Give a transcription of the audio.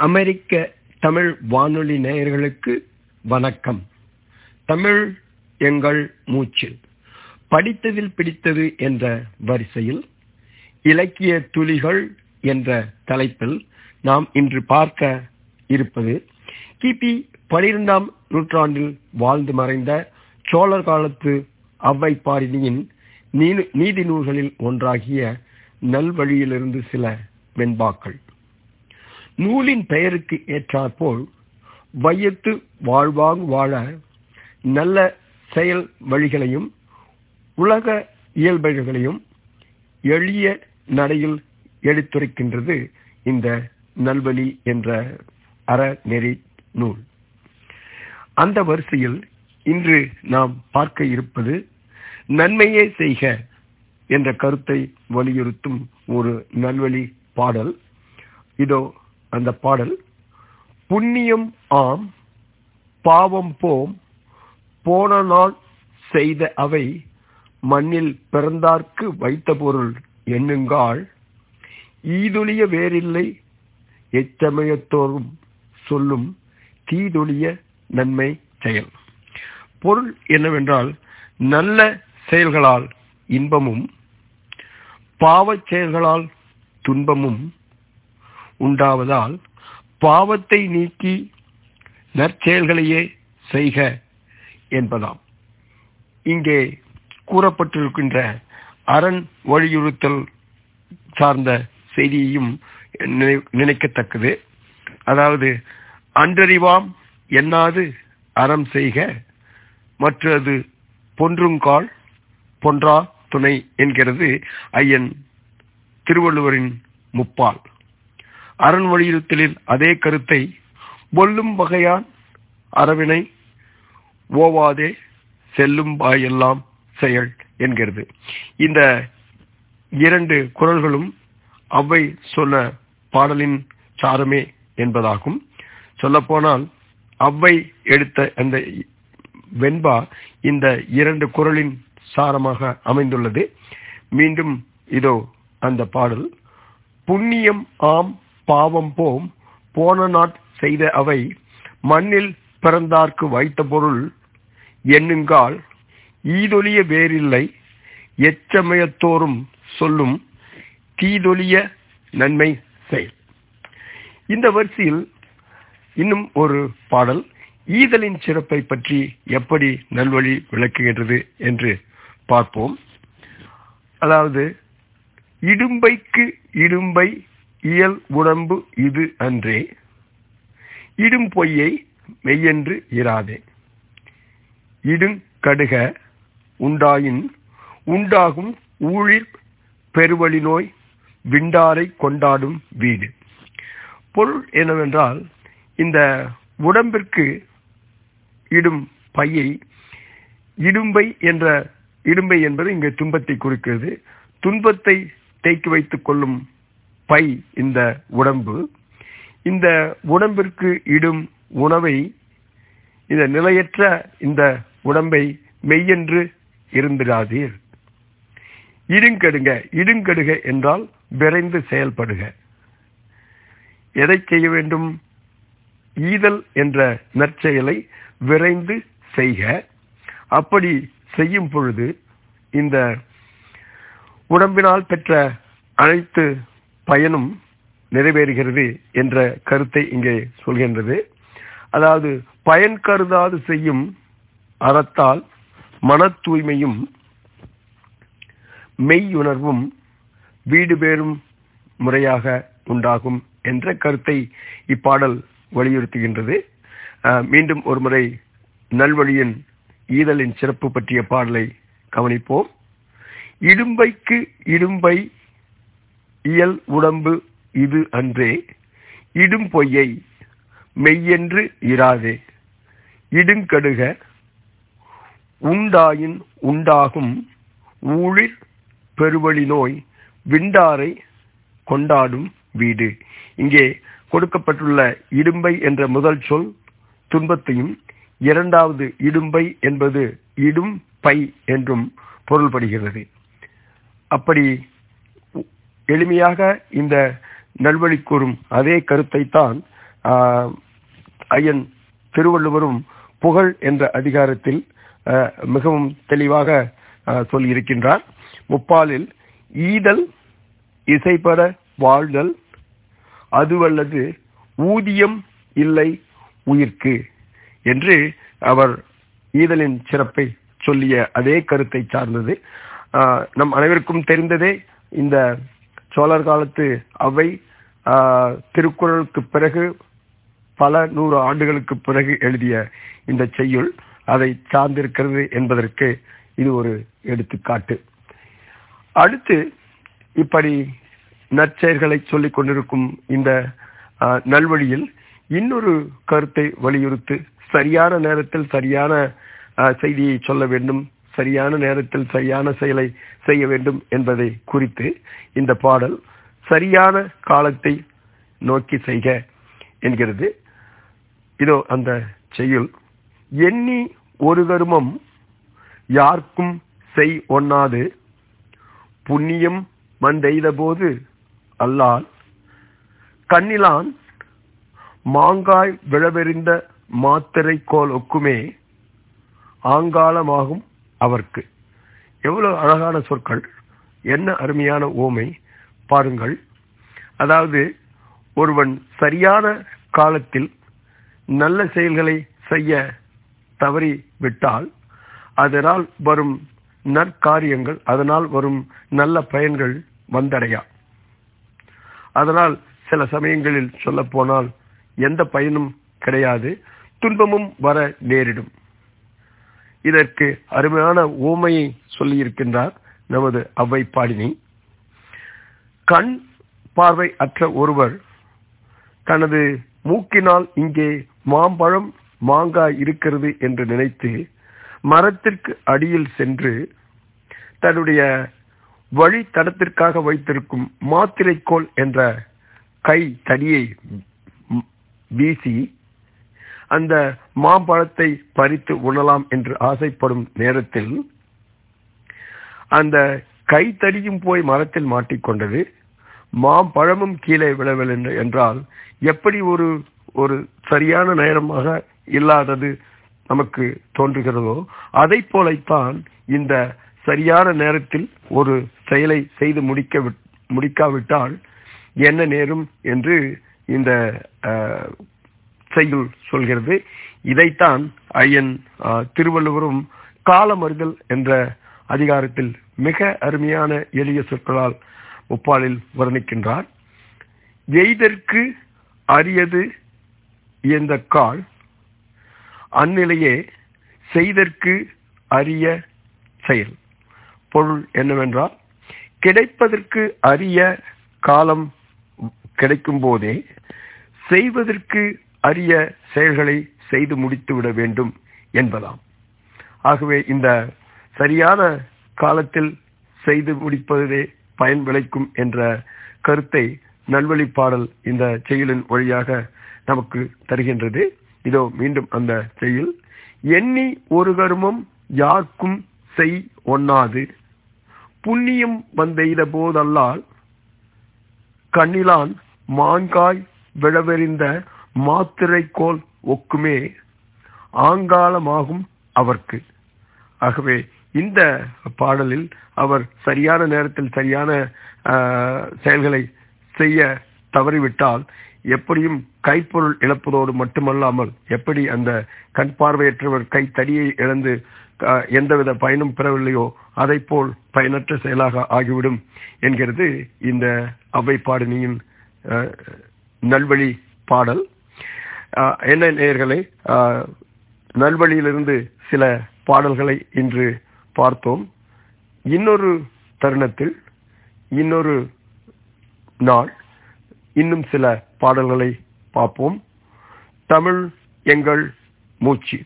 அமெரிக்க தமிழ் வானொலி நேயர்களுக்கு வணக்கம். தமிழ் எங்கள் மூச்சு. படித்ததில் பிடித்தது என்ற வரிசையில் இலக்கிய துளிகள் என்ற தலைப்பில் நாம் இன்று பார்க்க இருப்பது கிபி பனிரெண்டாம் நூற்றாண்டில் வாழ்ந்து மறைந்த சோழர் காலத்து அவ்வை பாரினியின் நீதி நூல்களில் ஒன்றாகிய நல்வழியிலிருந்து சில வெண்பாக்கள். நூலின் பெயருக்கு ஏற்றாற்போல் வையத்து வாழ்வாங் வாழ நல்ல செயல் வழிகளையும் உலக இயல்புகளையும் எளிய நடையில் எடுத்துரைக்கின்றது இந்த நல்வழி என்ற அறநெறி நூல். அந்த வரிசையில் இன்று நாம் பார்க்க இருப்பது நன்மையே செய்க என்ற கருத்தை வலியுறுத்தும் ஒரு நல்வழி பாடல். இதோ அந்த பாடல் புண்ணியம் ஆம் பாவம் போம் போன நாள் செய்த அவை மண்ணில் பிறந்தார்க்கு வைத்த பொருள் எண்ணுங்கால் ஈதுளிய வேறில்லை எச்சமயத்தோறும் சொல்லும் தீதுளிய நன்மை செயல். பொருள் என்னவென்றால் நல்ல செயல்களால் இன்பமும் பாவச் செயல்களால் துன்பமும் உண்டாவதால் பாவத்தை நீக்கி நற்செயல்களையே செய்க என்பதாம். இங்கே கூறப்பட்டிருக்கின்ற அரண் வலியுறுத்தல் சார்ந்த செய்தியையும் நினைக்கத்தக்கது. அதாவது அன்றறிவாம் எண்ணாது அறம் செய்க மற்றது பொன்றுங்கால் பொன்றா துணை என்கிறது ஐயன் திருவள்ளுவரின் முப்பால். அரண் அதே கருத்தை பொல்லும் வகையான் அரவினை ஓவாதே செல்லும் பாயெல்லாம் செயல் என்கிறது. இந்த இரண்டு குரல்களும் அவை சொன்ன பாடலின் சாரமே என்பதாகும். சொல்லப்போனால் அவ்வை எடுத்த அந்த வெண்பா இந்த இரண்டு குரலின் சாரமாக அமைந்துள்ளது. மீண்டும் இதோ அந்த பாடல். புண்ணியம் ஆம் பாவம் போம். போன நாட் செய்த அவை மண்ணில் பிறந்தார்க்கு வைத்த பொருள் எண்ணுங்கால் ஈதொலிய வேறில்லை. எச்சமயத்தோறும் சொல்லும் தீதொலிய நன்மை செயல். இந்த வரிசையில் இன்னும் ஒரு பாடல் ஈதலின் சிறப்பை பற்றி எப்படி நல்வழி விளக்குகின்றது என்று பார்ப்போம். அதாவது இடும்பைக்கு இடும்பை இயல் உடம்பு இது அன்றே. இடும் பொய்யை மெய்யென்று இராதே. இடுங்கடுக உண்டாயின் உண்டாகும் ஊழிர் பெருவழி நோய் விண்டாரை கொண்டாடும் வீடு. பொருள் என்னவென்றால் இந்த உடம்பிற்கு இடும் பையை இடும்பை என்ற இடும்பை என்பது இங்கு துன்பத்தை குறிக்கிறது. துன்பத்தை தேக்கி வைத்துக் கொள்ளும் பை இந்த உடம்பு. இந்த உடம்பிற்கு இடும் உணவை இந்த நிலையற்ற இந்த உடம்பை மெய்யென்று இருந்திராதீர். இடுங்கடுங்க. இடுங்கடுக என்றால் விரைந்து செயல்படுக. எதை செய்ய வேண்டும்? ஈதல் என்ற நற்செயலை விரைந்து செய்க. அப்படி செய்யும் பொழுது இந்த உடம்பினால் பெற்ற அனைத்து பயனும் நிறைவேறுகிறது என்ற கருத்தை இங்கே சொல்கின்றது. அதாவது பயன் கருதாது செய்யும் அறத்தால் மன தூய்மையும் மெய்யுணர்வும் வீடு பேரும் முறையாக உண்டாகும் என்ற கருத்தை இப்பாடல் வலியுறுத்துகின்றது. மீண்டும் ஒருமுறை நல்வழியின் ஈதலின் சிறப்பு பற்றிய பாடலை கவனிப்போம். இடும்பைக்கு இடும்பை இயல் உடம்பு இது அன்றே. இடும் பொய்யை மெய்யென்று இராதே. இடுங்கடுக உண்டாயின் உண்டாகும் ஊழிர் பெருவழி நோய் விண்டாரை கொண்டாடும் வீடு. இங்கே கொடுக்கப்பட்டுள்ள இடும்பை என்ற முதல் சொல் துன்பத்தையும் இரண்டாவது இடும்பை என்பது இடும் பை என்றும் பொருள்படுகிறது. அப்படி எளிமையாக இந்த நல்வழி கூறும் அதே கருத்தை தான் ஐயன் திருவள்ளுவரும் புகழ் என்ற அதிகாரத்தில் மிகவும் தெளிவாக சொல்லியிருக்கின்றார். முப்பாலில் ஈதல் இசைப்பட வாழ்தல் அதுவல்லது ஊதியம் இல்லை உயிர்க்கு என்று அவர் ஈதலின் சிறப்பை சொல்லிய அதே கருத்தை சார்ந்தது. நம் அனைவருக்கும் தெரிந்ததே இந்த சோழர் காலத்து அவை திருக்குறளுக்கு பிறகு பல நூறு ஆண்டுகளுக்கு பிறகு எழுதிய இந்த செய்யுள் அதை சார்ந்திருக்கிறது என்பதற்கு இது ஒரு எடுத்துக்காட்டு. அடுத்து இப்படி நற்செயல்களை சொல்லிக் கொண்டிருக்கும் இந்த ஆஹ், நல்வழியில் இன்னொரு கருத்தை வலியுறுத்து சரியான நேரத்தில் சரியான ஆஹ், செய்தியை சொல்ல வேண்டும். சரியான நேரத்தில் சரியான செயலை செய்ய வேண்டும் என்பதை குறித்து இந்த பாடல் சரியான காலத்தை நோக்கி செய்க என்கிறது. இதோ அந்த செய்யுள். எண்ணி ஒரு கருமம் யார்க்கும் செய் ஒண்ணாது. புண்ணியம் மந்தெய்த போது அல்லால். கண்ணிலான் மாங்காய் விழவெறிந்த மாத்திரை கோல் ஒக்குமே. ஆங்காலமாகும் அவர்க்கு. எவ்வளவு அழகான சொற்கள். என்ன அருமையான ஓமை. பாருங்கள். அதாவது ஒருவன் சரியான காலத்தில் நல்ல செயல்களை செய்ய தவறி விட்டால் அதனால் வரும் நற்காரியங்கள் அதனால் வரும் நல்ல பயன்கள் வந்தடையா. அதனால் சில சமயங்களில் சொல்ல போனால் எந்த பயனும் கிடையாது. துன்பமும் வர நேரிடும். இதற்கு அருமையான ஊமையை சொல்லியிருக்கின்றார் நமது அவ்வை பாடினி. கண் பார்வை அற்ற ஒருவர் தனது மூக்கினால் இங்கே மாம்பழம் மாங்காய் இருக்கிறது என்று நினைத்து மரத்திற்கு அடியில் சென்று தன்னுடைய வழி தடத்திற்காக வைத்திருக்கும் மாத்திரைக்கோள் என்ற கை தடியை வீசி அந்த மாம்பழத்தை பறித்து உண்ணலாம் என்று ஆசைப்படும் நேரத்தில் அந்த கைத்தடியும் போய் மரத்தில் மாட்டிக்கொண்டது மாம்பழமும் கீழே விழவில்லை என்றால் எப்படி ஒரு ஒரு சரியான நேரமாக இல்லாதது நமக்கு தோன்றுகிறதோ அதை போலத்தான் இந்த சரியான நேரத்தில் ஒரு செயலை செய்து முடிக்க விட்- முடிக்காவிட்டால் என்ன நேரும் என்று இந்த செய்யுள் சொல்கிறது. இதைத்தான் ஐயன் திருவள்ளுவரும் காலமறிதல் என்ற அதிகாரத்தில் மிக அருமையான எளிய சொற்களால் ஒப்பாலில் வர்ணிக்கின்றார். எய்தற்கு அரியது இயந்த கால் அந்நிலையே செய்தற்கு அரிய செயல். பொருள் என்னவென்றால் கிடைப்பதற்கு அரிய காலம் கிடைக்கும் போதே செய்வதற்கு அரிய செயல்களை செய்து முடித்து விட வேண்டும் என்பதாம். ஆகவே இந்த சரியான காலத்தில் செய்து முடிப்பதே பயன் விளைக்கும் என்ற கருத்தை நல்வழி பாடல் இந்த செயலின் வழியாக நமக்கு தருகின்றது. இதோ மீண்டும் அந்த செயல். எண்ணி ஒரு கருமம் யாருக்கும் செய் ஒண்ணாது. புண்ணியம் வந்தெய்த போதல்லால் கண்ணிலான் மாங்காய் விழவெறிந்த மாத்திரைக்கோல் ஒக்குமே ஆங்காலமாகும் அவர்க்கு. ஆகவே இந்த பாடலில் அவர் சரியான நேரத்தில் சரியான செயல்களை செய்ய தவறிவிட்டால் எப்படியும் கைப்பொருள் இழப்பதோடு மட்டுமல்லாமல் எப்படி அந்த கண் பார்வையற்றவர் கை தடியை இழந்து எந்தவித பயனும் பெறவில்லையோ அதை போல் பயனற்ற செயலாக ஆகிவிடும் என்கிறது இந்த அவை பாடினியின் நல்வழி பாடல். என்ன நேயர்களை? நல்வழியிலிருந்து சில பாடல்களை இன்று பார்த்தோம். இன்னொரு தருணத்தில் இன்னொரு நாள் இன்னும் சில பாடல்களை பார்ப்போம். தமிழ் எங்கள் மூச்சு.